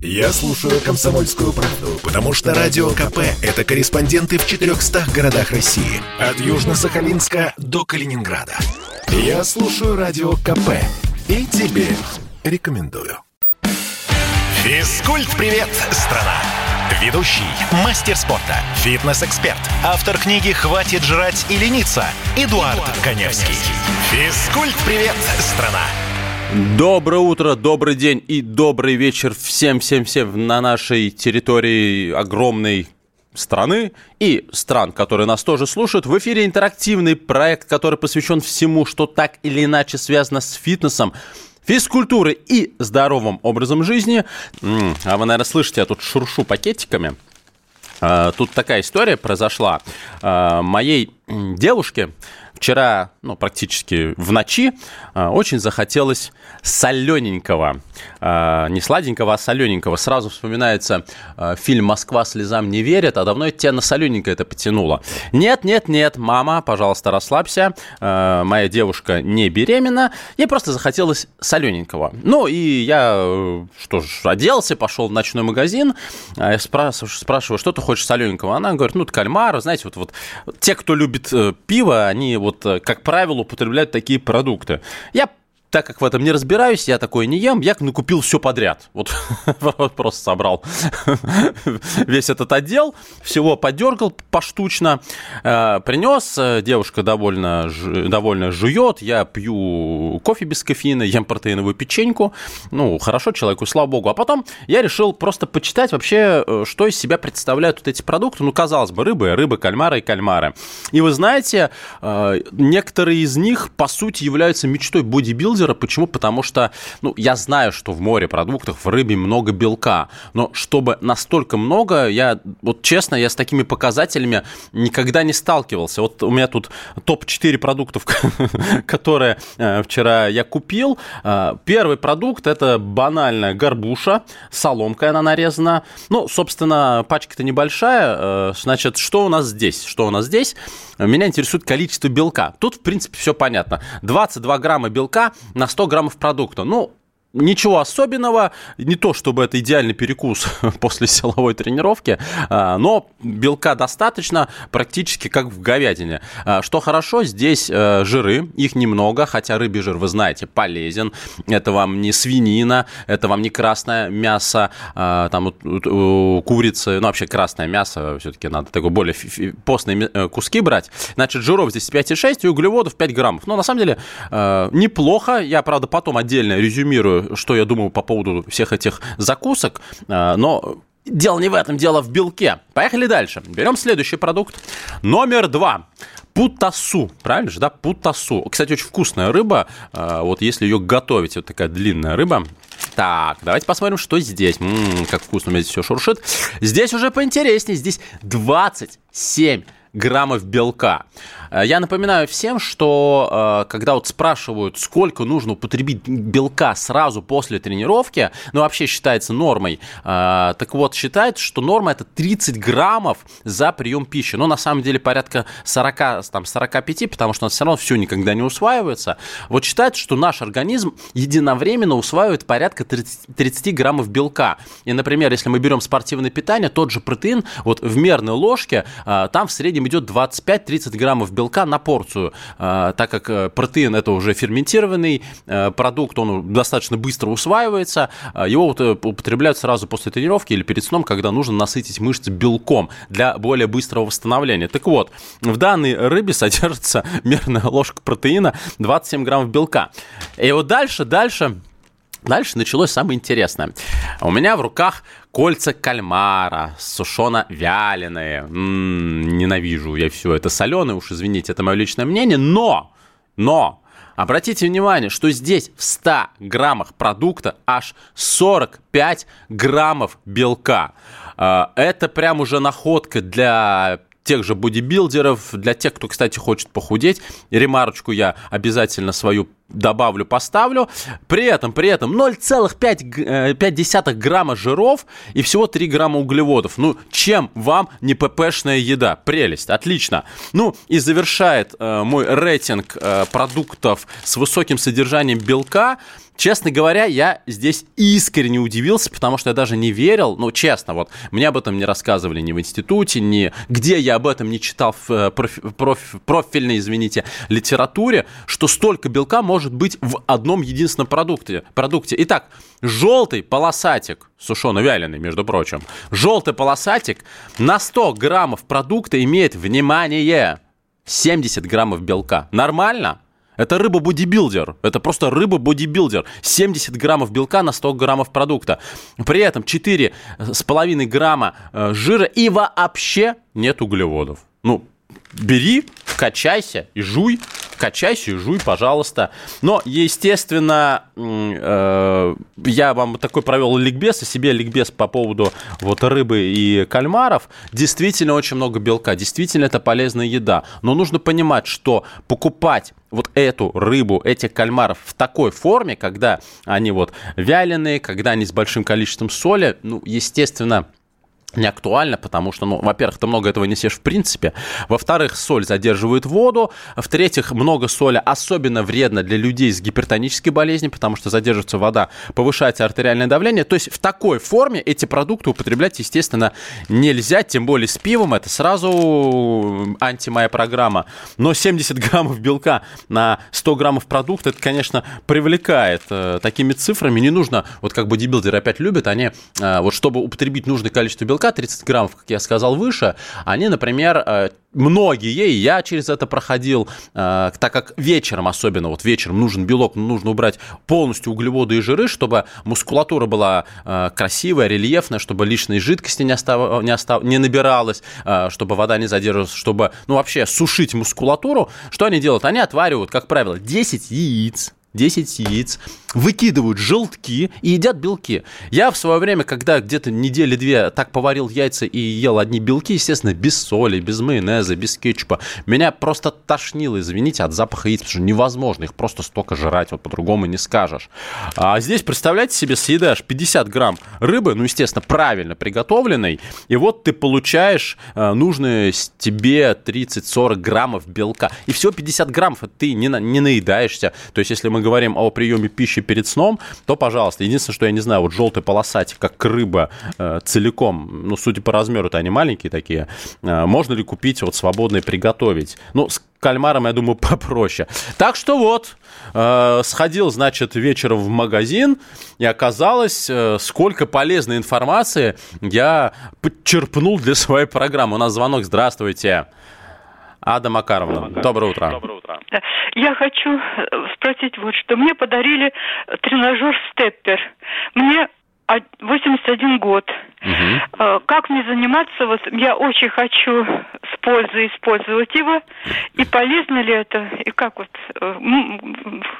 Я слушаю «Комсомольскую правду», потому что «Радио КП» — это корреспонденты в 400 городах России. От Южно-Сахалинска до Калининграда. Я слушаю «Радио КП» и тебе рекомендую. Физкульт-привет, страна! Ведущий, мастер спорта, фитнес-эксперт, автор книги «Хватит жрать и лениться» Эдуард, Эдуард Коневский. Физкульт-привет, страна! Доброе утро, добрый день и добрый вечер всем-всем-всем на нашей территории огромной страны и стран, которые нас тоже слушают. В эфире интерактивный проект, который посвящен всему, что так или иначе связано с фитнесом, физкультурой и здоровым образом жизни. А вы, наверное, слышите, я тут шуршу пакетиками. А, тут такая история произошла. А, моей девушке вчера, ну, практически в ночи, а, очень захотелось солененького. А, не сладенького, а солененького. Сразу вспоминается а, фильм «Москва слезам не верит», а давно тебя на солененькое это потянуло. Нет, нет, нет, мама, пожалуйста, расслабься. Моя девушка не беременна. Ей просто захотелось солененького. Ну, и я, э, что ж, оделся, пошел в ночной магазин. Я спрашиваю, что ты хочешь солененького? Она говорит, ну, кальмар, знаете, вот, вот те, кто любит э, пиво, они вот, э, как правило, употребляют такие продукты. Я так как в этом не разбираюсь, я такое не ем, я накупил все подряд. Вот просто собрал весь этот отдел, всего подергал поштучно, э, принес, э, девушка довольно, довольно жует, я пью кофе без кофеина, ем протеиновую печеньку, ну, хорошо человеку, слава богу. А потом я решил просто почитать вообще, э, что из себя представляют вот эти продукты. Ну, казалось бы, рыбы, рыбы, кальмары и кальмары. И вы знаете, некоторые из них, по сути, являются мечтой бодибилдера, бодибилдера. Почему? Потому что, ну, я знаю, что в морепродуктах, в рыбе много белка, но чтобы настолько много, я, вот честно, я с такими показателями никогда не сталкивался. Вот у меня тут топ-4 продуктов, которые э, вчера я купил. Э, первый продукт – это банальная горбуша, соломкой она нарезана. Ну, собственно, пачка-то небольшая. Э, значит, что у нас здесь? Что у нас здесь? Меня интересует количество белка. Тут, в принципе, все понятно. 22 грамма белка на 100 граммов продукта. Ну, Ничего особенного, не то чтобы это идеальный перекус после силовой тренировки, а, но белка достаточно, практически как в говядине. А, что хорошо, здесь э, жиры, их немного, хотя рыбий жир, вы знаете, полезен. Это вам не свинина, это вам не красное мясо, а, там курицы, ну вообще красное мясо, все-таки надо такое более постные э, куски брать. Значит, жиров здесь 5,6 и углеводов 5 граммов. Но на самом деле э, неплохо, я, правда, потом отдельно резюмирую что я думаю по поводу всех этих закусок, а, но дело не в этом, дело в белке. Поехали дальше. Берем следующий продукт. Номер два. Путасу, правильно же, да? Путасу. Кстати, очень вкусная рыба. А, вот если ее готовить, вот такая длинная рыба. Так, давайте посмотрим, что здесь. М-м, как вкусно у меня здесь все шуршит. Здесь уже поинтереснее. Здесь 27 граммов белка. Э, я напоминаю всем, что э, когда вот спрашивают, сколько нужно употребить белка сразу после тренировки, ну вообще считается нормой, э, так вот считается, что норма это 30 граммов за прием пищи. Но на самом деле порядка 40, там, 45, потому что у нас все равно все никогда не усваивается. Вот считается, что наш организм единовременно усваивает порядка 30, 30 граммов белка. И, например, если мы берем спортивное питание, тот же протеин, вот в мерной ложке, там в среднем идет 25-30 граммов белка на порцию, а, так как э, протеин это уже ферментированный э, продукт, он достаточно быстро усваивается, а, его вот э, употребляют сразу после тренировки или перед сном, когда нужно насытить мышцы белком для более быстрого восстановления. Так вот, в данной рыбе содержится мерная ложка протеина 27 граммов белка. И вот дальше, дальше Дальше началось самое интересное. У меня в руках кольца кальмара, сушено-вяленые. М-м, ненавижу я все это соленое, уж извините, это мое личное мнение. Но, но, обратите внимание, что здесь в 100 граммах продукта аж 45 граммов белка. А, это прям уже находка для тех же бодибилдеров, для тех, кто, кстати, хочет похудеть. Ремарочку я обязательно свою добавлю, поставлю. При этом, при этом 0,5 э, грамма жиров и всего 3 грамма углеводов. Ну, чем вам не ППшная еда? Прелесть, отлично. Ну, и завершает э, мой рейтинг э, продуктов с высоким содержанием белка Честно говоря, я здесь искренне удивился, потому что я даже не верил, ну, честно, вот, мне об этом не рассказывали ни в институте, ни где я об этом не читал в э, профи, профи, профильной, извините, литературе, что столько белка может быть в одном единственном продукте. продукте. Итак, желтый полосатик, сушено-вяленый, между прочим, желтый полосатик на 100 граммов продукта имеет, внимание, 70 граммов белка. Нормально? Это рыба-бодибилдер. Это просто рыба-бодибилдер. 70 граммов белка на 100 граммов продукта. При этом 4,5 грамма э, жира и вообще нет углеводов. Ну, бери, качайся и жуй качайся и жуй, пожалуйста. Но, естественно, э, я вам такой провел ликбез, и себе ликбез по поводу вот рыбы и кальмаров. Действительно очень много белка, действительно это полезная еда. Но нужно понимать, что покупать вот эту рыбу, этих кальмаров в такой форме, когда они вот вяленые, когда они с большим количеством соли, ну, естественно, не актуально, потому что, ну, во-первых, ты много этого несешь в принципе, во-вторых, соль задерживает воду, в-третьих, много соли особенно вредно для людей с гипертонической болезнью, потому что задерживается вода, повышается артериальное давление, то есть в такой форме эти продукты употреблять, естественно, нельзя, тем более с пивом, это сразу анти моя программа, но 70 граммов белка на 100 граммов продукта, это, конечно, привлекает э, такими цифрами, не нужно, вот как бодибилдеры опять любят, они, э, вот чтобы употребить нужное количество белка, белка 30 граммов, как я сказал выше, они, например, э, многие, и я через это проходил, э, так как вечером, особенно вот вечером нужен белок, нужно убрать полностью углеводы и жиры, чтобы мускулатура была э, красивая, рельефная, чтобы лишней жидкости не, остав, не, остав, не набиралось, чтобы вода не задерживалась, чтобы, ну, вообще сушить мускулатуру. Что они делают? Они отваривают, как правило, 10 яиц, 10 яиц, выкидывают желтки и едят белки. Я в свое время, когда где-то недели две так поварил яйца и ел одни белки, естественно, без соли, без майонеза, без кетчупа, меня просто тошнило, извините, от запаха яиц, потому что невозможно их просто столько жрать, вот по-другому не скажешь. А здесь, представляете себе, съедаешь 50 грамм рыбы, ну, естественно, правильно приготовленной, и вот ты получаешь э, нужные тебе 30-40 граммов белка. И всего 50 граммов, ты не, на, не наедаешься. То есть, если мы говорим о приеме пищи перед сном, то, пожалуйста, единственное, что я не знаю, вот желтый полосатик, как рыба э, целиком, ну, судя по размеру-то они маленькие такие, э, можно ли купить вот свободно и приготовить? Ну, с кальмаром, я думаю, попроще. Так что вот, э, сходил, значит, вечером в магазин, и оказалось, э, сколько полезной информации я подчерпнул для своей программы. У нас звонок, здравствуйте. Ада Макаровна, доброе утро. Доброе утро. Я хочу э, спросить вот что. Мне подарили тренажер «Степпер». Мне 81 год. Угу. Как мне заниматься? Вот я очень хочу с пользой использовать его. И полезно ли это? И как вот э,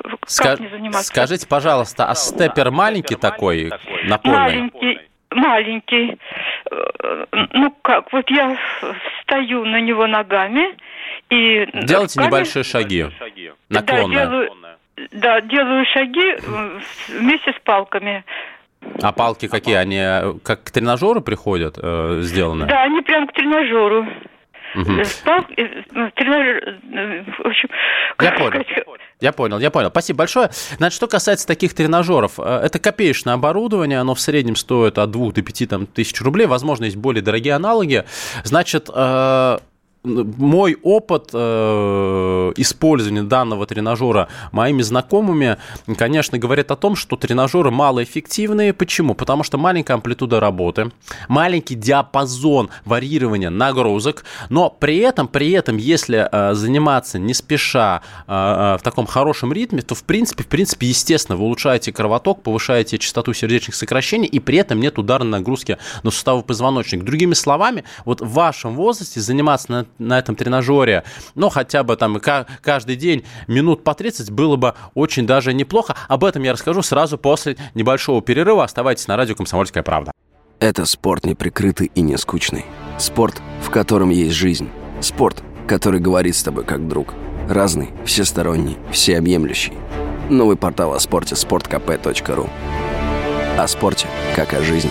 как Ска- мне заниматься? Скажите, пожалуйста, а степпер маленький такой, напольный? Маленький маленький. Ну как, вот я стою на него ногами и... Делайте руками... небольшие шаги, наклонные. Да, делаю, да, делаю шаги э, вместе с палками. А палки какие? Они э, как к тренажеру приходят э, сделаны? Да, они прям к тренажеру. Угу. Тренажер, в общем, я понял. Я понял, я понял. Спасибо большое. Значит, что касается таких тренажеров, это копеечное оборудование, оно в среднем стоит от 2 до 5 там, тысяч рублей, возможно, есть более дорогие аналоги. Значит, мой опыт э, использования данного тренажера моими знакомыми, конечно, говорит о том, что тренажеры малоэффективные. Почему? Потому что маленькая амплитуда работы, маленький диапазон варьирования нагрузок, но при этом, при этом, если э, заниматься не спеша э, э в таком хорошем ритме, то в принципе, в принципе, естественно, вы улучшаете кровоток, повышаете частоту сердечных сокращений, и при этом нет ударной нагрузки на суставы позвоночника. Другими словами, вот в вашем возрасте заниматься на на этом тренажере, ну, хотя бы там каждый день минут по 30 было бы очень даже неплохо. Об этом я расскажу сразу после небольшого перерыва. Оставайтесь на радио «Комсомольская правда». Это спорт неприкрытый и не скучный. Спорт, в котором есть жизнь. Спорт, который говорит с тобой как друг. Разный, всесторонний, всеобъемлющий. Новый портал о спорте – sportkp.ru О спорте, как о жизни.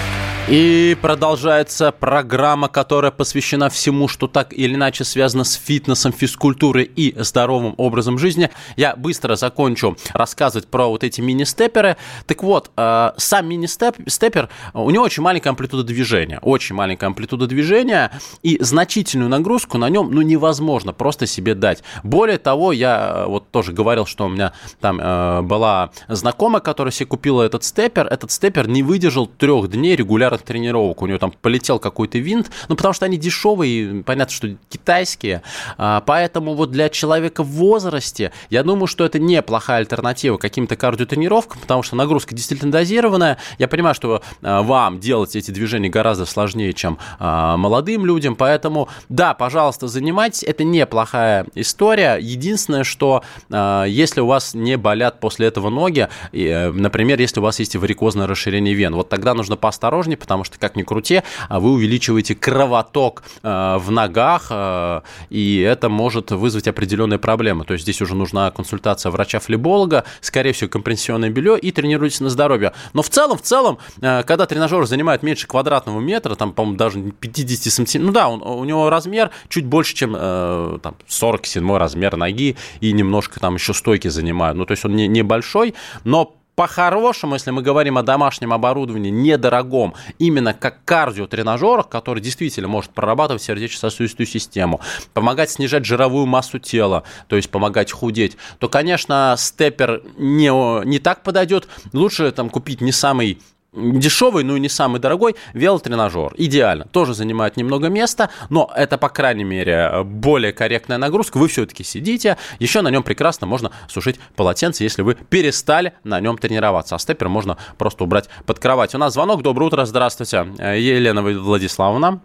И продолжается программа, которая посвящена всему, что так или иначе связано с фитнесом, физкультурой и здоровым образом жизни. Я быстро закончу рассказывать про вот эти мини-степеры. Так вот, э, сам мини-степер, у него очень маленькая амплитуда движения. Очень маленькая амплитуда движения. И значительную нагрузку на нем ну, невозможно просто себе дать. Более того, я э, вот тоже говорил, что у меня там э, была знакомая, которая себе купила этот степер. Этот степер не выдержал трех дней регулярно регулярных тренировок. У него там полетел какой-то винт, ну, потому что они дешевые, понятно, что китайские. А, поэтому вот для человека в возрасте, я думаю, что это неплохая альтернатива каким-то кардиотренировкам, потому что нагрузка действительно дозированная. Я понимаю, что а, вам делать эти движения гораздо сложнее, чем а, молодым людям, поэтому, да, пожалуйста, занимайтесь, это неплохая история. Единственное, что если у вас не болят после этого ноги, э, например, если у вас есть варикозное расширение вен, вот тогда нужно поосторожнее, потому что, как ни крути, а вы увеличиваете кровоток э, в ногах, э, и это может вызвать определенные проблемы. То есть здесь уже нужна консультация врача-флеболога, скорее всего, компрессионное белье, и тренируйтесь на здоровье. Но в целом, в целом, э, когда тренажер занимает меньше квадратного метра, там, по-моему, даже 50 сантиметров, ну да, он, у него размер чуть больше, чем там, 47 размер ноги, и немножко там еще стойки занимают. Ну, то есть он не, небольшой, но по-хорошему, если мы говорим о домашнем оборудовании, недорогом, именно как кардиотренажерах, который действительно может прорабатывать сердечно-сосудистую систему, помогать снижать жировую массу тела, то есть помогать худеть, то, конечно, степер не, не так подойдет. Лучше там купить не самый дешевый, ну и не самый дорогой велотренажер. Идеально. Тоже занимает немного места, но это, по крайней мере, более корректная нагрузка. Вы все-таки сидите. Еще на нем прекрасно можно сушить полотенце, если вы перестали на нем тренироваться. А степер можно просто убрать под кровать. У нас звонок. Доброе утро. Здравствуйте. Елена Владиславовна.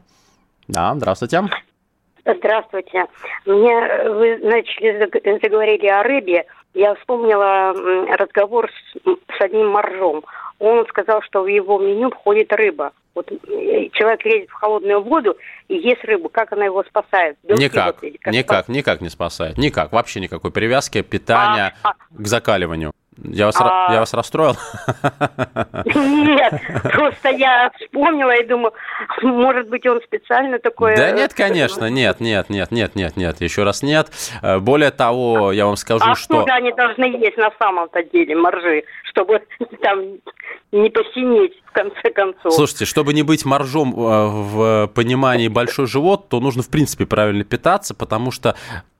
Да, здравствуйте. Здравствуйте. Мне вы начали заговорили о рыбе. Я вспомнила разговор с, с одним моржом он сказал, что в его меню входит рыба. Вот э, человек лезет в холодную воду и ест рыбу. Как она его спасает? Белки никак, вот эти, никак, спас... никак не спасает. Никак, вообще никакой привязки, питания а, а... к закаливанию. Я вас, а... я вас расстроил? Нет, просто я вспомнила и думаю, может быть, он специально такое... Да нет, конечно, нет, нет, нет, нет, нет, нет, еще раз нет. Э, более того, я вам скажу, а что... А они должны есть на самом-то деле, моржи, чтобы там не посинеть в конце концов? Слушайте, чтобы не быть моржом э, в понимании большой живот, то нужно, в принципе, правильно питаться, потому что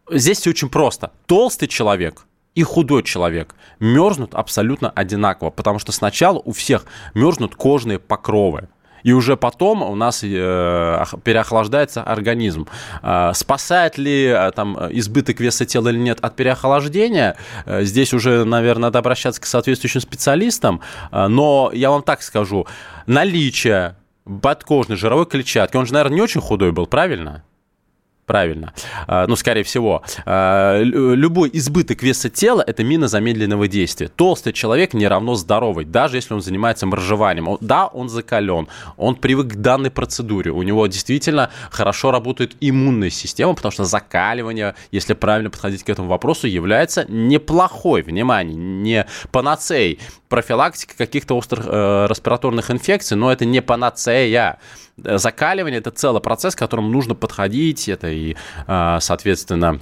здесь все очень просто. Толстый человек – и худой человек мерзнут абсолютно одинаково, потому что сначала у всех мерзнут кожные покровы. И уже потом у нас э, переохлаждается организм. Э, спасает ли э, там избыток веса тела или нет от переохлаждения, здесь уже, наверное, надо обращаться к соответствующим специалистам. Но я вам так скажу, наличие подкожной жировой клетчатки, он же, наверное, не очень худой был, правильно? Правильно. А, ну, скорее всего. А, любой избыток веса тела – это мина замедленного действия. Толстый человек не равно здоровый, даже если он занимается моржеванием. Да, он закален, он привык к данной процедуре. У него действительно хорошо работает иммунная система, потому что закаливание, если правильно подходить к этому вопросу, является неплохой, внимание, не панацеей. Профилактика каких-то острых э, респираторных инфекций, но это не панацея. Э, закаливание – это целый процесс, к которому нужно подходить. Это и, а, соответственно,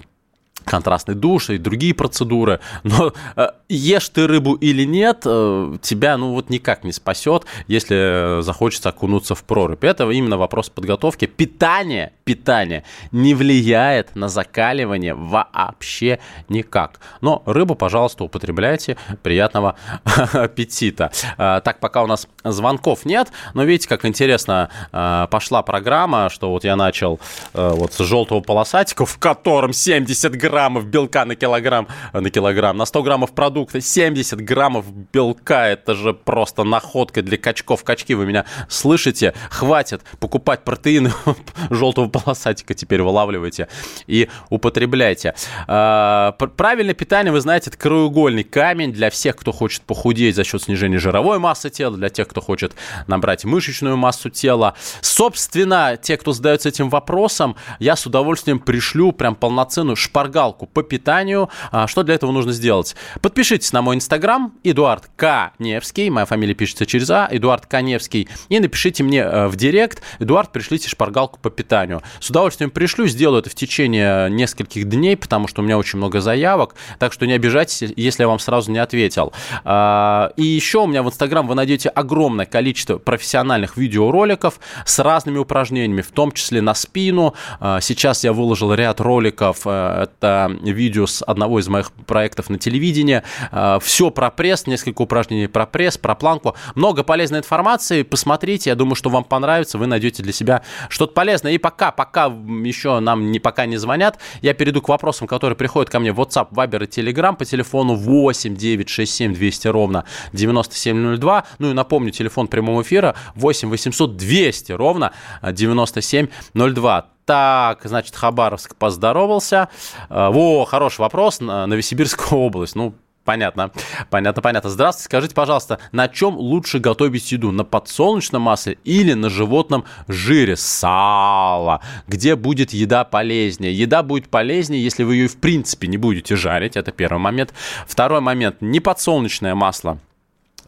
контрастный душ и другие процедуры. Но э, ешь ты рыбу или нет, э, тебя ну вот никак не спасет, если захочется окунуться в прорубь. Это именно вопрос подготовки. Питание, питание не влияет на закаливание вообще никак. Но рыбу, пожалуйста, употребляйте. Приятного аппетита. Э, так, пока у нас звонков нет, но видите, как интересно э, пошла программа, что вот я начал э, вот с желтого полосатика, в котором 70 грамм граммов белка на килограмм, на килограмм, на 100 граммов продукта 70 граммов белка. Это же просто находка для качков. Качки, вы меня слышите? Хватит покупать протеины желтого полосатика теперь вылавливайте и употребляйте. А, правильное питание, вы знаете, это краеугольный камень для всех, кто хочет похудеть за счет снижения жировой массы тела, для тех, кто хочет набрать мышечную массу тела. Собственно, те, кто задается этим вопросом, я с удовольствием пришлю прям полноценную шпаргалку по питанию. А, что для этого нужно сделать? Подпишитесь на мой инстаграм, Эдуард К. Невский, моя фамилия пишется через А, Эдуард К. Невский, и напишите мне э, в директ, Эдуард, пришлите шпаргалку по питанию. С удовольствием пришлю, сделаю это в течение нескольких дней, потому что у меня очень много заявок, так что не обижайтесь, если я вам сразу не ответил. А, и еще у меня в Инстаграм вы найдете огромное количество профессиональных видеороликов с разными упражнениями, в том числе на спину. А, сейчас я выложил ряд роликов, э, это видео с одного из моих проектов на телевидении. А, Все про пресс, несколько упражнений про пресс, про планку. Много полезной информации, посмотрите, я думаю, что вам понравится, вы найдете для себя что-то полезное. И пока, пока еще нам не, пока не звонят, я перейду к вопросам, которые приходят ко мне в WhatsApp, Viber и Telegram по телефону 8 967 200 ровно 9702. Ну и напомню, телефон прямого эфира 8 800 200 ровно 9702. Так, значит, Хабаровск поздоровался. А, во, хороший вопрос. Новосибирская область. Ну, Понятно, понятно, понятно. Здравствуйте, скажите, пожалуйста, на чем лучше готовить еду? На подсолнечном масле или на животном жире? Сало. Где будет еда полезнее? Еда будет полезнее, если вы ее в принципе не будете жарить. Это первый момент. Второй момент. Не подсолнечное масло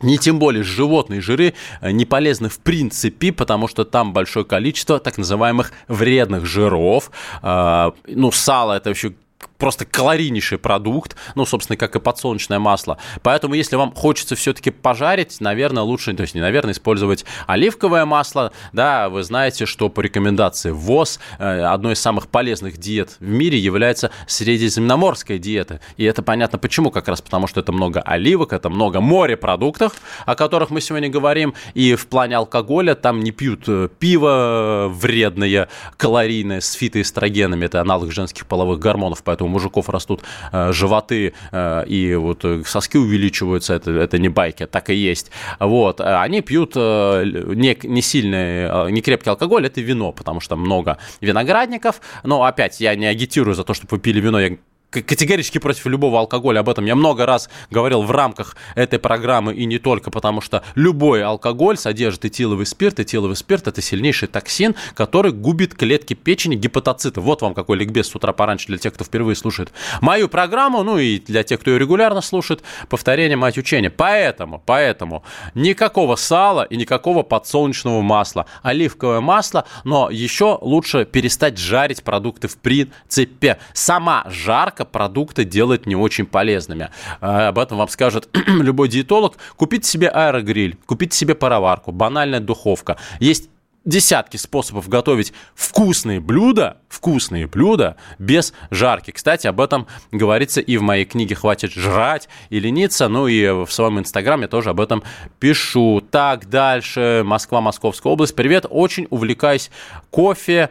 не тем более животные жиры э, не полезны в принципе, потому что там большое количество так называемых вредных жиров. А, ну, сало это еще просто калорийнейший продукт, ну, собственно, как и подсолнечное масло. Поэтому, если вам хочется все-таки пожарить, наверное, лучше, то есть не наверное, использовать оливковое масло. Да, вы знаете, что по рекомендации ВОЗ э, одной из самых полезных диет в мире является средиземноморская диета. И это понятно почему, как раз потому, что это много оливок, это много морепродуктов, о которых мы сегодня говорим. И в плане алкоголя там не пьют э, пиво вредное, калорийное, с фитоэстрогенами, это аналог женских половых гормонов, поэтому у мужиков растут э, животы э, и вот э, соски увеличиваются, это, это не байки, так и есть. Вот, они пьют не, не сильный, не крепкий алкоголь, это вино, потому что много виноградников, но опять я не агитирую за то, чтобы вы пили вино, я категорически против любого алкоголя. Об этом я много раз говорил в рамках этой программы и не только, потому что любой алкоголь содержит этиловый спирт. Этиловый спирт – это сильнейший токсин, который губит клетки печени, гепатоциты. Вот вам какой ликбез с утра пораньше для тех, кто впервые слушает мою программу, ну и для тех, кто ее регулярно слушает, повторение мать учения. Поэтому, поэтому никакого сала и никакого подсолнечного масла. Оливковое масло, но еще лучше перестать жарить продукты в принципе. Сама жарка продукты делает не очень полезными. А, об этом вам скажет любой диетолог. Купите себе аэрогриль, купите себе пароварку, банальная духовка. Есть десятки способов готовить вкусные блюда, вкусные блюда без жарки. Кстати, об этом говорится и в моей книге «Хватит жрать и лениться», ну и в своем инстаграме тоже об этом пишу. Так, дальше. Москва, Московская область. Привет, очень увлекаюсь кофе,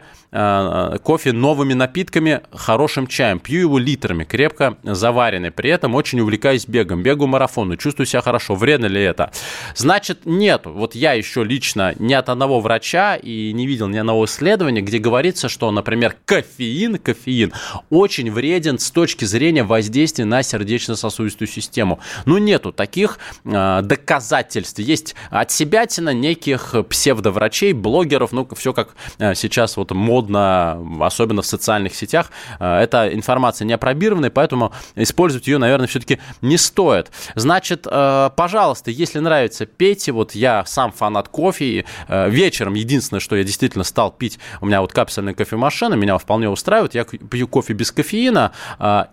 кофе новыми напитками, хорошим чаем. Пью его литрами, крепко заваренный. При этом очень увлекаюсь бегом. Бегу марафону, чувствую себя хорошо. Вредно ли это? Значит, нету. Вот я еще лично ни от одного врача и не видел ни одного исследования, где говорится, что, например, кофеин, кофеин очень вреден с точки зрения воздействия на сердечно-сосудистую систему. Ну, нету таких э, доказательств. Есть от себятина неких псевдоврачей, блогеров, ну, все как э, сейчас вот модно, особенно в социальных сетях. Э, эта информация не опробированная, поэтому использовать ее, наверное, все-таки не стоит. Значит, э, пожалуйста, если нравится, пейте. Вот я сам фанат кофе. Э, вечером единственное, что я действительно стал пить, у меня вот капсульная кофемашина, меня вполне устраивает. Я пью кофе без кофеина.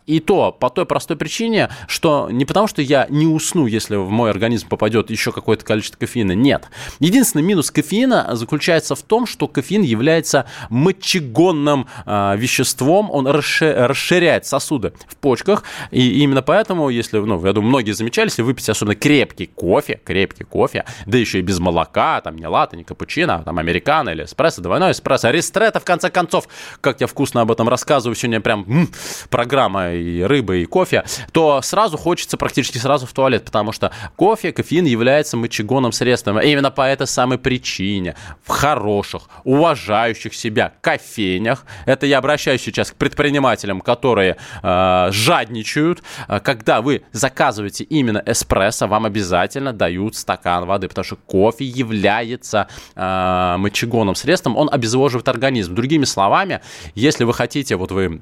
И то по той простой причине, что не потому, что я не усну, если в мой организм попадет еще какое-то количество кофеина. Нет. Единственный минус кофеина заключается в том, что кофеин является мочегонным э, веществом, он расширяет сосуды в почках, и именно поэтому, если, ну, я думаю, многие замечали, если выпить особенно крепкий кофе, крепкий кофе, да еще и без молока, там не латте, не капучино, а там американо или эспрессо, двойной эспрессо, ристретто, в конце концов, как я вкусно об этом рассказываю, сегодня прям м, программа и рыба, и кофе, то сразу хочется практически сразу в туалет, потому что кофе, кофеин является мочегонным средством. И именно по этой самой причине в хороших, уважающих себя кофейнях, это я обращаюсь сейчас к предпринимателям, которые э, жадничают, э, когда вы заказываете именно эспрессо, вам обязательно дают стакан воды, потому что кофе является э, мочегонным средством, он обезвоживает организм. Другими словами, если вы хотите, вот вы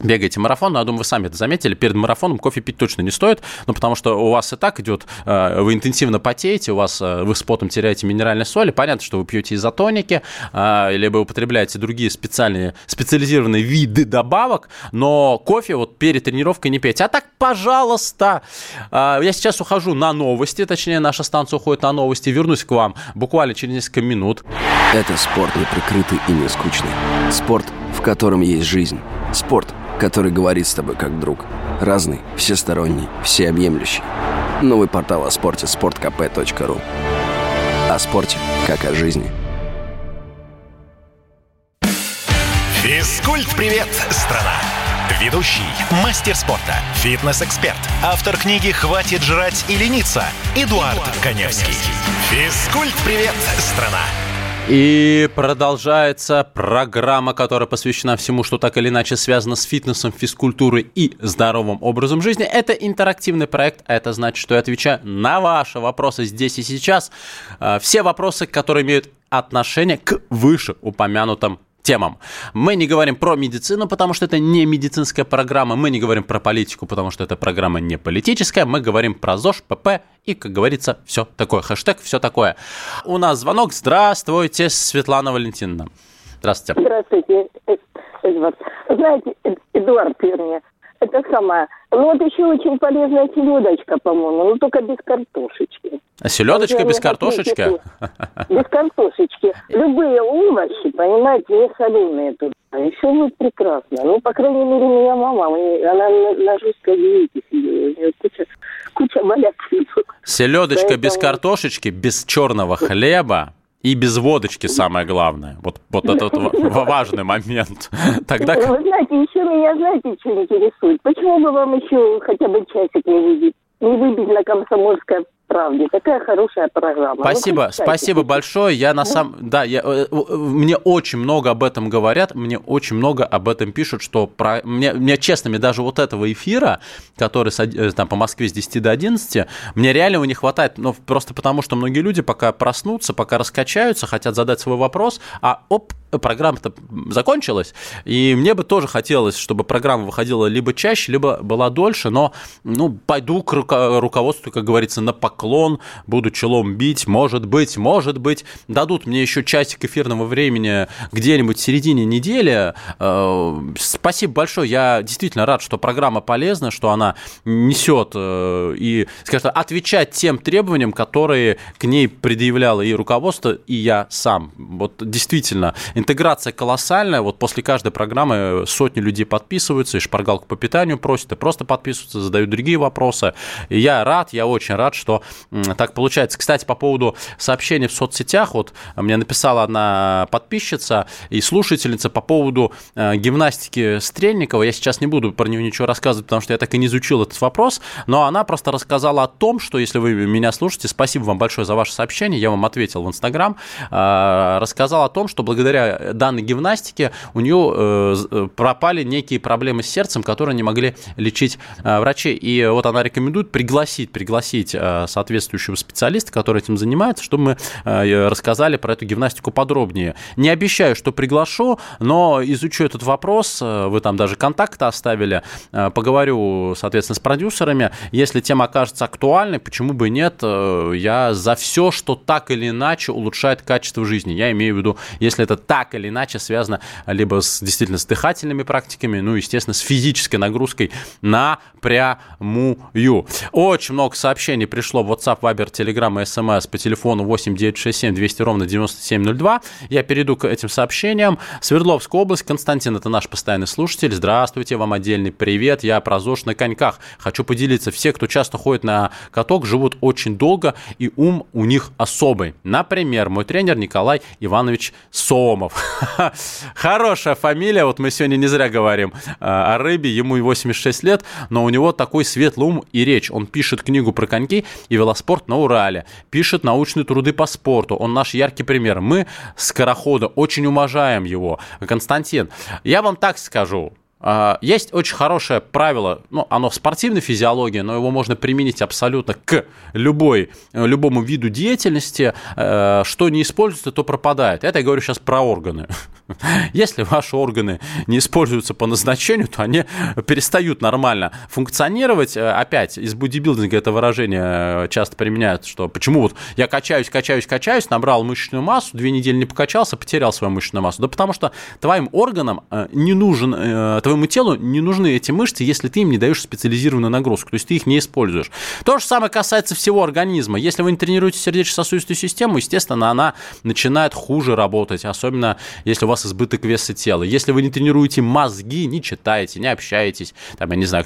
бегаете марафон, но я думаю, вы сами это заметили, перед марафоном кофе пить точно не стоит, ну, потому что у вас и так идет, э, вы интенсивно потеете, у вас, э, вы с потом теряете минеральные соли, понятно, что вы пьете изотоники, э, либо употребляете другие специальные, специализированные виды добавок, но кофе вот перед тренировкой не пейте. А так, пожалуйста, я сейчас ухожу на новости, точнее, наша станция уходит на новости, вернусь к вам буквально через несколько минут. Это спорт неприкрытый и не скучный. Спорт, в котором есть жизнь. Спорт, который говорит с тобой как друг. Разный, всесторонний, всеобъемлющий. Новый портал о спорте – sportkp.ru О спорте, как о жизни. Физкульт-привет, страна! Ведущий, мастер спорта, фитнес-эксперт, автор книги «Хватит жрать и лениться» Эдуард, Эдуард Коневский. Физкульт-привет, страна! И продолжается программа, которая посвящена всему, что так или иначе связано с фитнесом, физкультурой и здоровым образом жизни. Это интерактивный проект, а это значит, что я отвечаю на ваши вопросы здесь и сейчас. А, все вопросы, которые имеют отношение к вышеупомянутым темам. Мы не говорим про медицину, потому что это не медицинская программа. Мы не говорим про политику, потому что эта программа не политическая. Мы говорим про ЗОЖ, ПП и, как говорится, все такое. Хэштег все такое. У нас звонок. Здравствуйте, Светлана Валентиновна. Здравствуйте. Здравствуйте, Эдвард. Знаете, Эдуард, вернее, это самое. Ну вот еще очень полезная селедочка, по-моему, но только без картошечки. А селедочка без картошечки? Без картошечки. Любые овощи, понимаете, не соленые туда. Еще будет прекрасно. Ну, по крайней мере, меня мама, она на, на жесткой диете сидела. У нее куча, куча болячек. Селедочка Поэтому... без картошечки, без черного хлеба, и без водочки самое главное. Вот, вот этот важный момент. Тогда... Вы знаете, еще меня, знаете, что интересует? Почему бы вам еще хотя бы часик не выбить? Не выбить на комсомольское правде. Такая хорошая программа. Спасибо, ну, спасибо большое. Я на самом, да, я, э, мне очень много об этом говорят, мне очень много об этом пишут, что про, мне, мне честно, мне даже вот этого эфира, который э, там по Москве с 10 до 11, мне реально его не хватает, ну просто потому, что многие люди пока проснутся, пока раскачаются, хотят задать свой вопрос, а оп, программа-то закончилась, и мне бы тоже хотелось, чтобы программа выходила либо чаще, либо была дольше, но, ну, пойду к руководству, как говорится, на поклон, буду челом бить, может быть, может быть, дадут мне еще часик эфирного времени где-нибудь в середине недели. Э, спасибо большое, я действительно рад, что программа полезна, что она несет э, и, скажем, отвечать тем требованиям, которые к ней предъявляло и руководство, и я сам. Вот действительно, интеграция колоссальная. Вот после каждой программы сотни людей подписываются, и шпаргалку по питанию просят, и просто подписываются, задают другие вопросы. И я рад, я очень рад, что так получается. Кстати, по поводу сообщений в соцсетях, вот мне написала одна подписчица и слушательница по поводу э, гимнастики Стрельникова. Я сейчас не буду про нее ничего рассказывать, потому что я так и не изучил этот вопрос, но она просто рассказала о том, что если вы меня слушаете, спасибо вам большое за ваше сообщение, я вам ответил в Инстаграм, э, рассказал о том, что благодаря данной гимнастики у нее э, пропали некие проблемы с сердцем, которые не могли лечить врачи. И вот она рекомендует пригласить, пригласить соответствующего специалиста, который этим занимается, чтобы мы рассказали про эту гимнастику подробнее. Не обещаю, что приглашу, но изучу этот вопрос, вы там даже контакты оставили, поговорю, соответственно, с продюсерами. Если тема окажется актуальной, почему бы нет, я за все, что так или иначе улучшает качество жизни. Я имею в виду, если это так или иначе связано либо с, действительно с дыхательными практиками, ну, естественно, с физической нагрузкой напрямую. Очень много сообщений пришло WhatsApp, Viber, Telegram и SMS по телефону 8 967 200 ровно 9702. Я перейду к этим сообщениям. Свердловская область. Константин, это наш постоянный слушатель. Здравствуйте, вам отдельный привет. Я про ЗОЖ на коньках. Хочу поделиться. Все, кто часто ходит на каток, живут очень долго, и ум у них особый. Например, мой тренер Николай Иванович Сомов. Хорошая фамилия. Вот мы сегодня не зря говорим э, о рыбе. Ему 86 лет, но у него такой светлый ум и речь. Он пишет книгу про коньки и велоспорт на Урале. Пишет научные труды по спорту. Он наш яркий пример. Мы, скорохода, очень уважаем его. Константин, я вам так скажу. А, есть очень хорошее правило, ну, оно в спортивной физиологии, но его можно применить абсолютно к любой, любому виду деятельности. Э, что не используется, то пропадает. Это я говорю сейчас про органы. Если ваши органы не используются по назначению, то они перестают нормально функционировать. Э, опять, из бодибилдинга это выражение э, часто применяют, что почему вот я качаюсь, качаюсь, качаюсь, набрал мышечную массу, две недели не покачался, потерял свою мышечную массу. Да потому что твоим органам не нужен, твоему телу не нужны эти мышцы, если ты им не даешь специализированную нагрузку, то есть ты их не используешь. То же самое касается всего организма. Если вы не тренируете сердечно-сосудистую систему, естественно, она начинает хуже работать, особенно если у вас избыток веса тела. Если вы не тренируете мозги, не читаете, не общаетесь, там, я не знаю,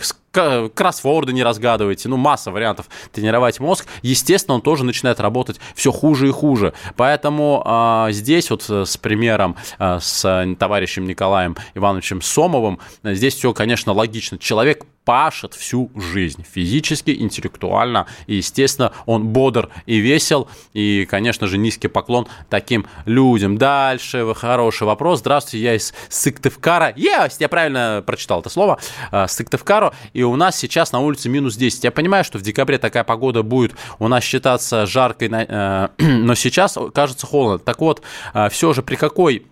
кроссворды не разгадываете, ну, масса вариантов тренировать мозг, естественно, он тоже начинает работать все хуже и хуже. Поэтому э, здесь вот с примером э, с товарищем Николаем Ивановичем Сомовым, здесь все, конечно, логично. Человек пашет всю жизнь, физически, интеллектуально, и, естественно, он бодр и весел, и, конечно же, низкий поклон таким людям. Дальше, хороший вопрос. Здравствуйте, я из Сыктывкара. Есть, я правильно прочитал это слово. Э, Сыктывкару, и у нас сейчас на улице минус 10. Я понимаю, что в декабре такая погода будет у нас считаться жаркой, э, но сейчас кажется холодно. Так вот, э, все же при какой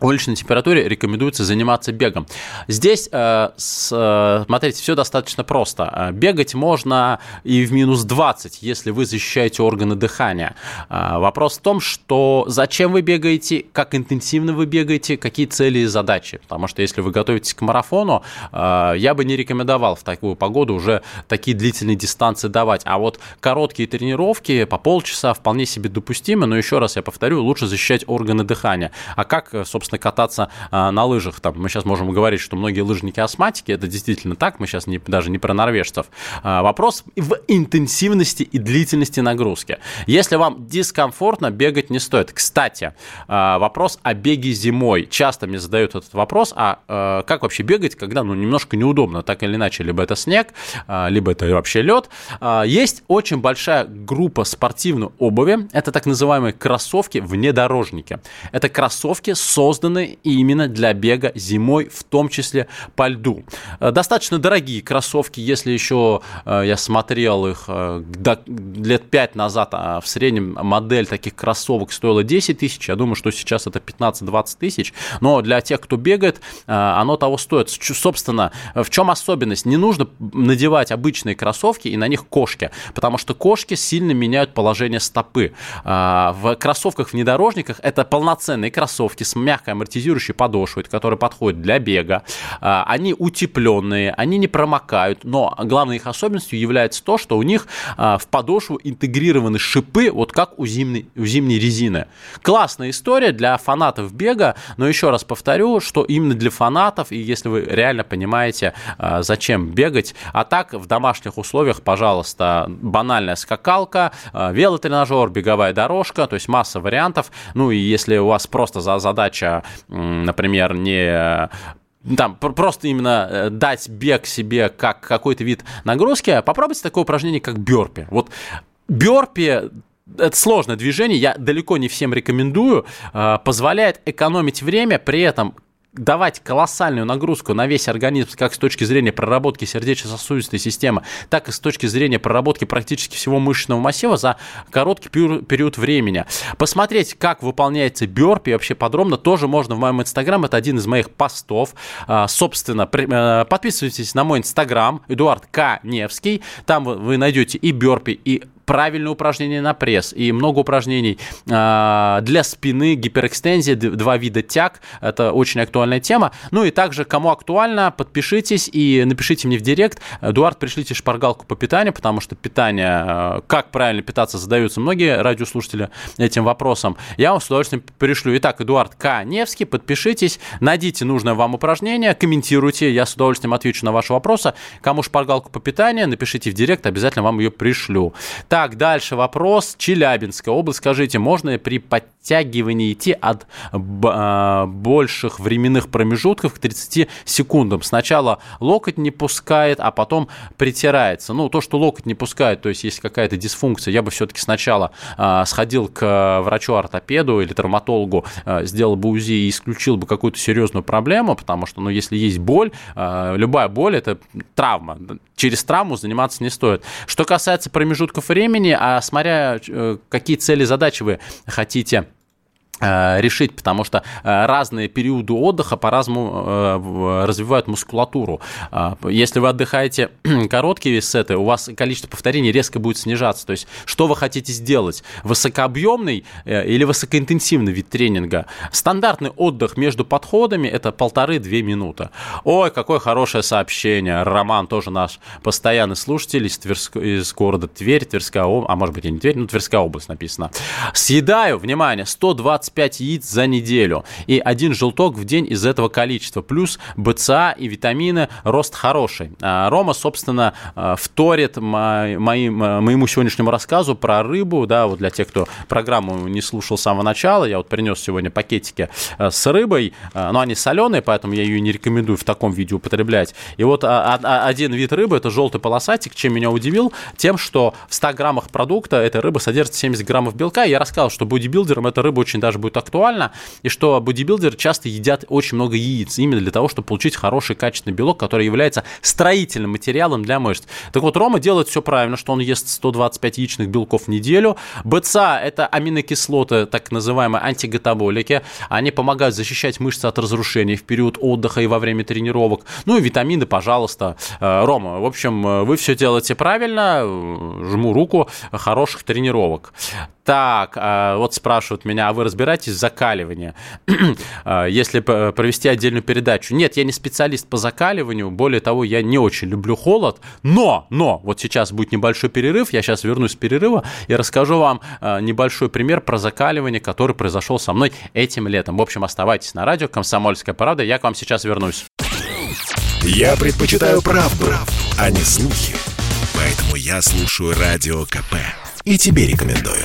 уличной температуре рекомендуется заниматься бегом. Здесь, э, э, смотрите, все достаточно просто. Э, бегать можно и в минус 20, если вы защищаете органы дыхания. Вопрос в том, что зачем вы бегаете, как интенсивно вы бегаете, какие цели и задачи. Потому что если вы готовитесь к марафону, я бы не рекомендовал в такую погоду уже такие длительные дистанции давать. А вот короткие тренировки по полчаса вполне себе допустимы, но еще раз я повторю, лучше защищать органы дыхания. А как, собственно, собственно, кататься а, на лыжах. Там мы сейчас можем говорить, что многие лыжники астматики, это действительно так, мы сейчас не, даже не про норвежцев. А, вопрос в интенсивности и длительности нагрузки. Если вам дискомфортно, бегать не стоит. Кстати, а, вопрос о беге зимой. Часто мне задают этот вопрос, а, как вообще бегать, когда ну, немножко неудобно, так или иначе, либо это снег, либо это вообще лед. Есть очень большая группа спортивной обуви, это так называемые кроссовки внедорожники. Это кроссовки, созданные созданы именно для бега зимой, в том числе по льду. Э, достаточно дорогие кроссовки, если еще э, я смотрел их э, лет 5 назад, а в среднем модель таких кроссовок стоила 10 тысяч, я думаю, что сейчас это 15-20 тысяч, но для тех, кто бегает, оно того стоит. Собственно, в чем особенность? Не нужно надевать обычные кроссовки и на них кошки, потому что кошки сильно меняют положение стопы. В кроссовках внедорожниках это полноценные кроссовки с мягкой мягкой амортизирующей подошвой, которая подходит для бега. А, они утепленные, они не промокают, но главной их особенностью является то, что у них а, в подошву интегрированы шипы, вот как у зимней, у зимней резины. Классная история для фанатов бега, но еще раз повторю, что именно для фанатов, и если вы реально понимаете, а, зачем бегать, а так в домашних условиях, пожалуйста, банальная скакалка, велотренажер, беговая дорожка, то есть масса вариантов. Ну и если у вас просто задача например, не там просто именно э, дать бег себе как какой-то вид нагрузки, попробуйте такое упражнение, как бёрпи. Вот бёрпи это сложное движение, я далеко не всем рекомендую, э, позволяет экономить время, при этом давать колоссальную нагрузку на весь организм, как с точки зрения проработки сердечно-сосудистой системы, так и с точки зрения проработки практически всего мышечного массива за короткий период времени. Посмотреть, как выполняется бёрпи вообще подробно, тоже можно в моем инстаграм, это один из моих постов. А, собственно, э, подписывайтесь на мой инстаграм, Эдуард К. Невский, там вы найдете и бёрпи, и правильные упражнения на пресс и много упражнений для спины, гиперэкстензия, два вида тяг. Это очень актуальная тема. Ну и также, кому актуально, подпишитесь и напишите мне в директ. Эдуард, пришлите шпаргалку по питанию, потому что питание, как правильно питаться, задаются многие радиослушатели этим вопросом. Я вам с удовольствием пришлю. Итак, Эдуард К. Невский, подпишитесь, найдите нужное вам упражнение, комментируйте, я с удовольствием отвечу на ваши вопросы. Кому шпаргалку по питанию, напишите в директ, обязательно вам ее пришлю. Так, дальше вопрос. Челябинская область. Скажите, можно ли при подтягивании идти от а, больших временных промежутков к 30 секундам? Сначала локоть не пускает, а потом притирается. Ну, то, что локоть не пускает, то есть есть какая-то дисфункция, я бы все-таки сначала э, сходил к врачу-ортопеду или травматологу, сделал бы УЗИ и исключил бы какую-то серьезную проблему, потому что, ну, если есть боль, любая боль – это травма. Через травму заниматься не стоит. Что касается промежутков времени, а смотря э, какие цели, задачи вы хотите решить, потому что э, разные периоды отдыха по-разному э, развивают мускулатуру. Если вы отдыхаете короткие сеты, у вас количество повторений резко будет снижаться. То есть, что вы хотите сделать? Высокообъемный или высокоинтенсивный вид тренинга? Стандартный отдых между подходами – это полторы-две минуты. Ой, какое хорошее сообщение. Роман тоже наш постоянный слушатель из, Тверск... из города Тверь, Тверская область, а может быть и не Тверь, ну Тверская область написано. Съедаю, внимание, 120 25 яиц за неделю. И один желток в день из этого количества. Плюс БЦА и витамины, рост хороший. А, Рома, собственно, а, вторит моим, моему сегодняшнему рассказу про рыбу. Да, вот для тех, кто программу не слушал с самого начала, я вот принес сегодня пакетики а, с рыбой. Но они соленые, поэтому я ее не рекомендую в таком виде употреблять. И вот один вид рыбы, это желтый полосатик, чем меня удивил, тем, что в 100 граммах продукта эта рыба содержит 70 граммов белка. Я рассказал, что бодибилдерам эта рыба очень даже будет актуально, и что бодибилдеры часто едят очень много яиц, именно для того, чтобы получить хороший качественный белок, который является строительным материалом для мышц. Так вот, Рома делает все правильно, что он ест 125 яичных белков в неделю. БЦА – это аминокислоты, так называемые антигатаболики. Они помогают защищать мышцы от разрушений в период отдыха и во время тренировок. Ну и витамины, пожалуйста. Э, Рома, в общем, э, вы все делаете правильно. Жму руку. Хороших тренировок. Так, а, вот спрашивают меня, а вы разбираетесь в закаливании? А, если провести отдельную передачу. Нет, я не специалист по закаливанию, более того, я не очень люблю холод, но, но, вот сейчас будет небольшой перерыв, я сейчас вернусь с перерыва и расскажу вам а, небольшой пример про закаливание, который произошел со мной этим летом. В общем, оставайтесь на радио «Комсомольская правда», я к вам сейчас вернусь. Я предпочитаю правду. а не слухи, поэтому я слушаю Радио КП и тебе рекомендую.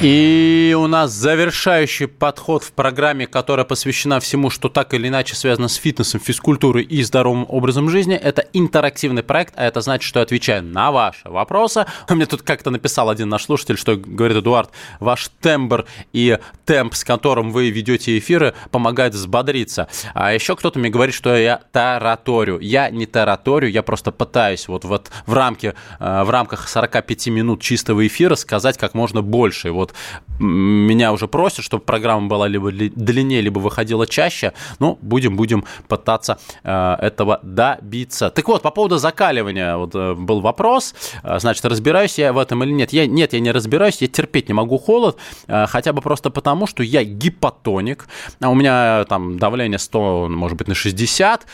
И у нас завершающий подход в программе, которая посвящена всему, что так или иначе связано с фитнесом, физкультурой и здоровым образом жизни. Это интерактивный проект, а это значит, что я отвечаю на ваши вопросы. Мне тут как-то написал один наш слушатель, что говорит, Эдуард, ваш тембр и темп, с которым вы ведете эфиры, помогает взбодриться. А еще кто-то мне говорит, что я тараторю. Я не тараторю, я просто пытаюсь вот, вот в, рамке, э, в рамках 45 минут чистого эфира сказать как можно больше. Вот вот меня уже просят, чтобы программа была либо длиннее, либо выходила чаще. Ну, будем, будем пытаться э, этого добиться. Так вот, по поводу закаливания вот э, был вопрос. Э, значит, разбираюсь я в этом или нет? Я, нет, я не разбираюсь, я терпеть не могу холод, хотя бы просто потому, что я гипотоник. А у меня там давление 100, может быть, на 60.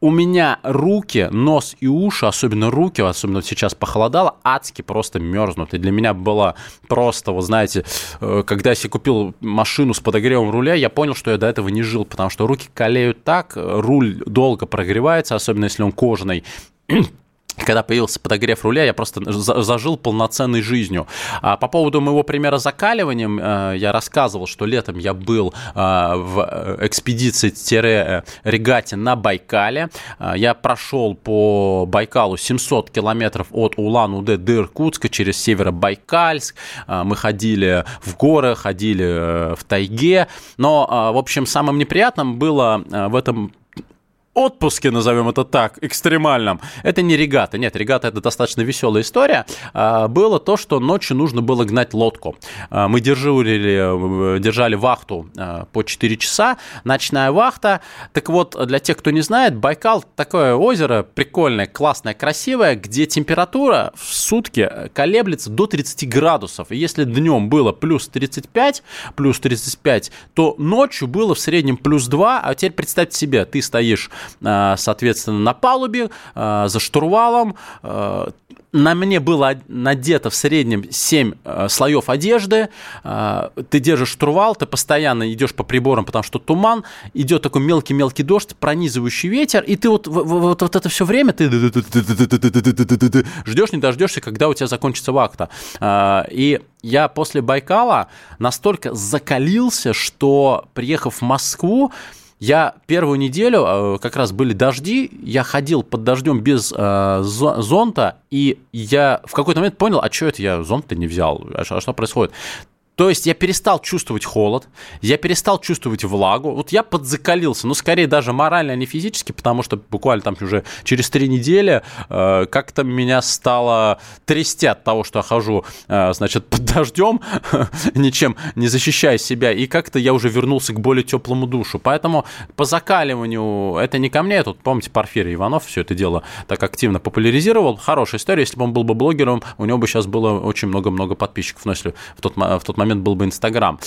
У меня руки, нос и уши, особенно руки, особенно сейчас похолодало, адски просто мерзнут. И для меня было просто, вы знаете, знаете, э, когда я себе купил машину с подогревом руля, я понял, что я до этого не жил, потому что руки колеют так, руль долго прогревается, особенно если он кожаный когда появился подогрев руля, я просто зажил полноценной жизнью. А по поводу моего примера с закаливанием, э, я рассказывал, что летом я был э, в экспедиции-регате на Байкале. Э, я прошел по Байкалу 700 километров от Улан-Удэ до Иркутска через Северобайкальск. Мы ходили в горы, ходили в тайге. Но, в общем, самым неприятным было в этом отпуске, назовем это так, экстремальном. Это не регата. Нет, регата это достаточно веселая история. А, было то, что ночью нужно было гнать лодку. А, мы держали, держали вахту а, по 4 часа, ночная вахта. Так вот, для тех, кто не знает, Байкал такое озеро прикольное, классное, красивое, где температура в сутки колеблется до 30 градусов. И если днем было плюс 35, плюс 35, то ночью было в среднем плюс 2, а теперь представьте себе, ты стоишь Э, соответственно, на палубе, э, за штурвалом. Э, на мне было надето в среднем 7 слоев одежды. Ты держишь штурвал, ты постоянно идешь по приборам, потому что туман, идет такой мелкий-мелкий дождь, пронизывающий ветер, и ты вот, вот, вот это все время ты ждешь, не дождешься, когда у тебя закончится вахта. И я после Байкала настолько закалился, что, приехав в Москву, я первую неделю, э, как раз были дожди, я ходил под дождем без э, зонта, и я в какой-то момент понял, а что это я зонт-то не взял, а а что происходит? То есть я перестал чувствовать холод, я перестал чувствовать влагу. Вот я подзакалился, ну, скорее даже морально, а не физически, потому что буквально там уже через три недели э, как-то меня стало трясти от того, что я хожу, э, значит, под дождем, ничем не защищая себя, и как-то я уже вернулся к более теплому душу. Поэтому по закаливанию это не ко мне, тут, помните, Порфирий Иванов все это дело так активно популяризировал. Хорошая история, если бы он был бы блогером, у него бы сейчас было очень много-много подписчиков, но если в тот, в тот момент момент был бы Инстаграм.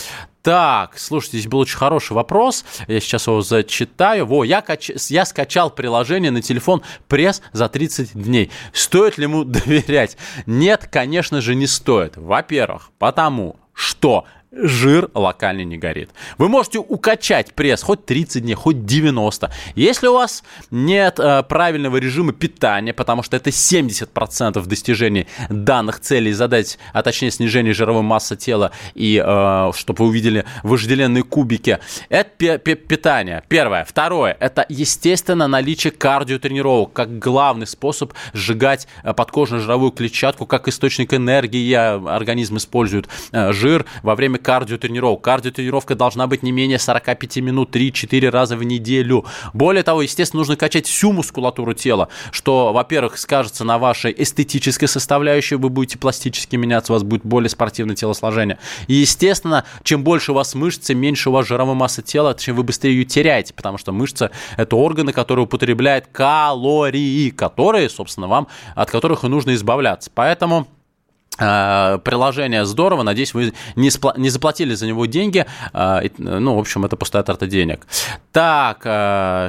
Так, слушайте, здесь был очень хороший вопрос. Я сейчас его зачитаю. Во, я, кач... я скачал приложение на телефон пресс за 30 дней. Стоит ли ему доверять? Нет, конечно же, не стоит. Во-первых, потому что жир локально не горит. Вы можете укачать пресс хоть 30 дней, хоть 90. Если у вас нет э, правильного режима питания, потому что это 70% достижения данных целей задать, а точнее снижение жировой массы тела и э, чтобы вы увидели вожделенные кубики, это питание. Первое. Второе. Это, естественно, наличие кардиотренировок как главный способ сжигать э, подкожно-жировую клетчатку, как источник энергии организм использует э, жир во время кардиотренировок. Кардиотренировка должна быть не менее 45 минут 3-4 раза в неделю. Более того, естественно, нужно качать всю мускулатуру тела, что, во-первых, скажется на вашей эстетической составляющей, вы будете пластически меняться, у вас будет более спортивное телосложение. И, естественно, чем больше у вас мышц, тем меньше у вас жировой массы тела, чем вы быстрее ее теряете, потому что мышцы – это органы, которые употребляют калории, которые, собственно, вам, от которых и нужно избавляться. Поэтому приложение здорово, надеюсь, вы не, спла- не заплатили за него деньги. Э, ну, в общем, это пустая трата денег. Так,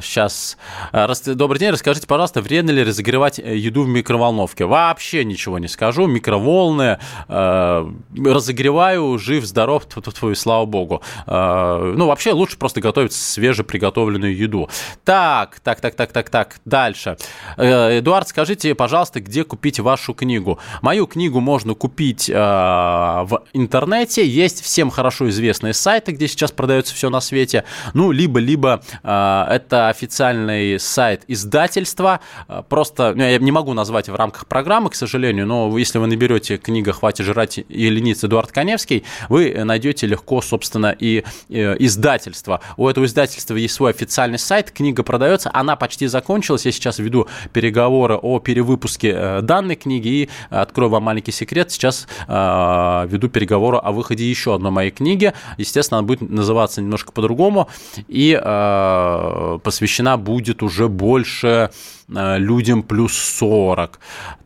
сейчас. Э, добрый день, расскажите, пожалуйста, вредно ли разогревать еду в микроволновке? Вообще ничего не скажу. Микроволны разогреваю, жив, здоров, твою, слава богу. Ну, вообще лучше просто готовить свежеприготовленную еду. Так, так, так, так, так, так, дальше. Эдуард, скажите, пожалуйста, где купить вашу книгу? Мою книгу можно можно купить э, в интернете. Есть всем хорошо известные сайты, где сейчас продается все на свете. Ну, либо-либо э, это официальный сайт издательства. Э, просто, ну, я не могу назвать в рамках программы, к сожалению, но если вы наберете книга «Хватит жрать и лениться» Эдуард Коневский, вы найдете легко, собственно, и э, издательство. У этого издательства есть свой официальный сайт, книга продается, она почти закончилась. Я сейчас веду переговоры о перевыпуске э, данной книги и открою вам маленький секрет лет сейчас э, веду переговоры о выходе еще одной моей книги. Естественно, она будет называться немножко по-другому и э, посвящена будет уже больше э, людям плюс 40.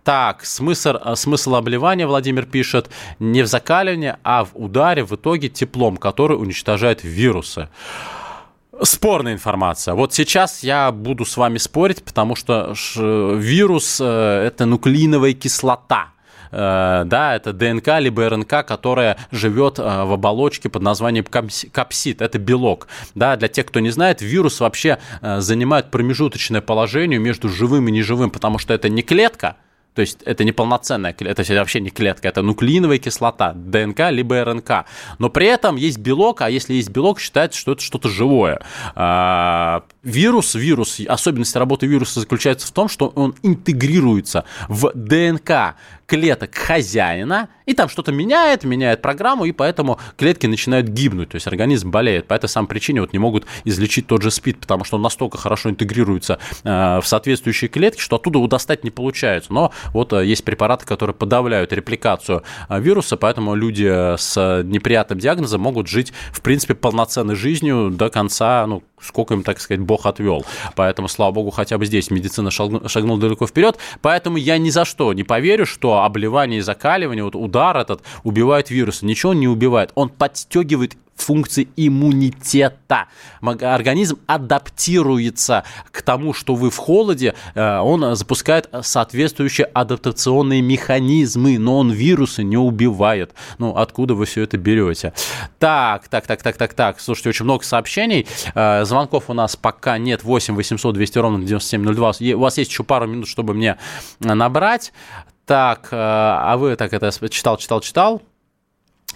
Так, смысл, смысл обливания, Владимир пишет, не в закаливании, а в ударе в итоге теплом, который уничтожает вирусы. Спорная информация. Вот сейчас я буду с вами спорить, потому что вирус э, это нуклеиновая кислота. Э, да, это ДНК либо РНК, которая живет э, в оболочке под названием капсид, это белок. Да, для тех, кто не знает, вирус вообще э, занимает промежуточное положение между живым и неживым, потому что это не клетка, то есть это не полноценная клетка, это вообще не клетка, это нуклеиновая кислота, ДНК либо РНК. Но при этом есть белок, а если есть белок, считается, что это что-то живое. Вирус, вирус, особенность работы вируса заключается в том, что он интегрируется в ДНК клеток хозяина, и там что-то меняет, меняет программу, и поэтому клетки начинают гибнуть, то есть организм болеет. По этой самой причине вот не могут излечить тот же СПИД, потому что он настолько хорошо интегрируется э, в соответствующие клетки, что оттуда его достать не получается. Но вот э, есть препараты, которые подавляют репликацию э, вируса, поэтому люди с неприятным диагнозом могут жить, в принципе, полноценной жизнью до конца, ну, сколько им, так сказать, Бог отвел. Поэтому, слава богу, хотя бы здесь медицина шагнула далеко вперед. Поэтому я ни за что не поверю, что обливание и закаливание, вот удар этот убивает вирусы. Ничего он не убивает. Он подстегивает функции иммунитета. Организм адаптируется к тому, что вы в холоде, э, он запускает соответствующие адаптационные механизмы, но он вирусы не убивает. Ну, откуда вы все это берете? Так, так, так, так, так, так. Слушайте, очень много сообщений. Э, звонков у нас пока нет. 8 800 200 ровно 9702. У вас есть еще пару минут, чтобы мне набрать. Так, э, а вы так это читал, читал, читал?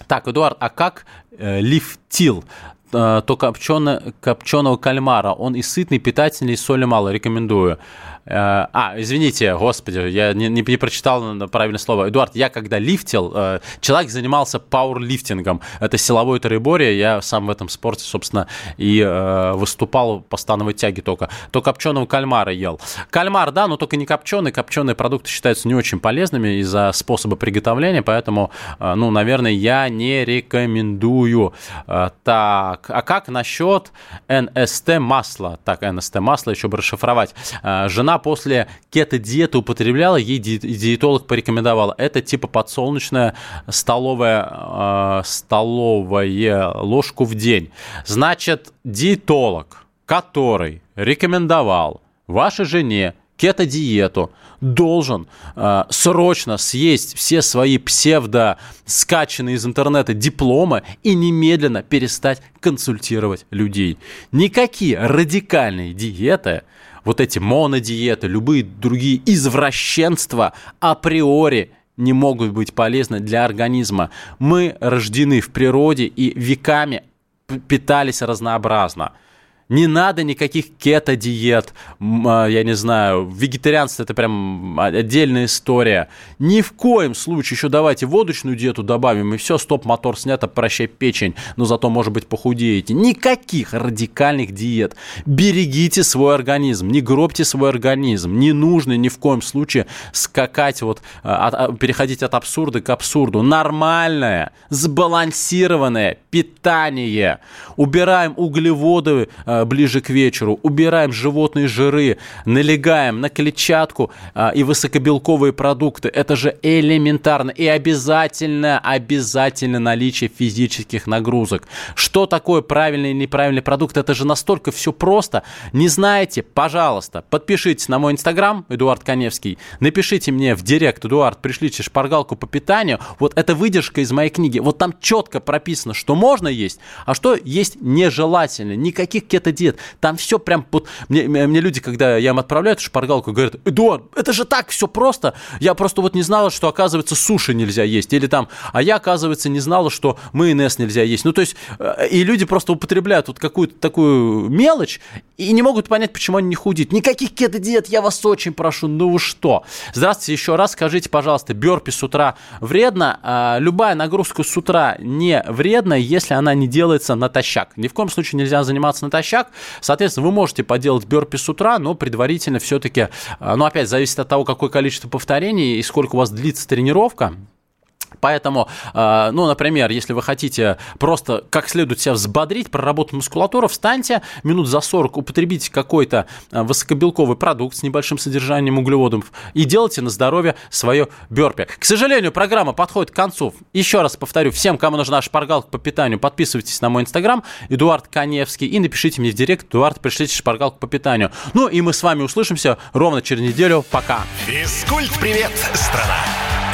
Так, Эдуард, а как э, лифтил? Э, то копченого, кальмара. Он и сытный, питательный, и соли мало. Рекомендую. Э, а, извините, господи, я не, не, не прочитал правильное слово. Эдуард, я когда лифтил, э, человек занимался пауэрлифтингом. Это силовое троеборье. Я сам в этом спорте, собственно, и э, выступал по становой тяге только. То копченого кальмара ел. Кальмар, да, но только не копченый. Копченые продукты считаются не очень полезными из-за способа приготовления, поэтому, ну, наверное, я не рекомендую. Так, а как насчет НСТ масла? Так, НСТ масло еще бы расшифровать. Жена она после кето-диеты употребляла, ей диетолог порекомендовал. Это типа подсолнечная столовая, э, столовая ложку в день. Значит, диетолог, который рекомендовал вашей жене кето-диету, должен э, срочно съесть все свои псевдо скачанные из интернета дипломы и немедленно перестать консультировать людей. Никакие радикальные диеты вот эти монодиеты, любые другие извращенства априори не могут быть полезны для организма. Мы рождены в природе и веками питались разнообразно. Не надо никаких кето-диет, а, я не знаю, вегетарианство это прям отдельная история. Ни в коем случае еще давайте водочную диету добавим, и все, стоп, мотор снято, прощай печень, но зато, может быть, похудеете. Никаких радикальных диет. Берегите свой организм, не гробьте свой организм. Не нужно ни в коем случае скакать, вот, а, от, а, переходить от абсурда к абсурду. Нормальное, сбалансированное питание. Убираем углеводы, ближе к вечеру, убираем животные жиры, налегаем на клетчатку э, и высокобелковые продукты. Это же элементарно. И обязательно, обязательно наличие физических нагрузок. Что такое правильный и неправильный продукт? Это же настолько все просто. Не знаете? Пожалуйста, подпишитесь на мой инстаграм, Эдуард Коневский. Напишите мне в директ, Эдуард, пришлите шпаргалку по питанию. Вот это выдержка из моей книги. Вот там четко прописано, что можно есть, а что есть нежелательно. Никаких кето диет. Там все прям... Вот, мне, мне люди, когда я им отправляю эту шпаргалку, говорят, Эдуард, это же так все просто. Я просто вот не знала, что, оказывается, суши нельзя есть. Или там, а я, оказывается, не знала, что майонез нельзя есть. Ну, то есть, э, и люди просто употребляют вот какую-то такую мелочь и не могут понять, почему они не худеют. Никаких кето-диет, я вас очень прошу, ну вы что? Здравствуйте еще раз, скажите, пожалуйста, бёрпи с утра вредно? А, любая нагрузка с утра не вредна, если она не делается натощак. Ни в коем случае нельзя заниматься натощак, натощак. Соответственно, вы можете поделать бёрпи с утра, но предварительно все-таки, а, ну, опять, зависит от того, какое количество повторений и сколько у вас длится тренировка. Поэтому, а, ну, например, если вы хотите просто как следует себя взбодрить, проработать мускулатуру, встаньте, минут за 40 употребите какой-то а, высокобелковый продукт с небольшим содержанием углеводов и делайте на здоровье свое бёрпи. К сожалению, программа подходит к концу. Еще раз повторю, всем, кому нужна шпаргалка по питанию, подписывайтесь на мой инстаграм, Эдуард Коневский, и напишите мне в директ, Эдуард, пришлите шпаргалку по питанию. Ну, и мы с вами услышимся ровно через неделю. Пока. Физкульт-привет, страна!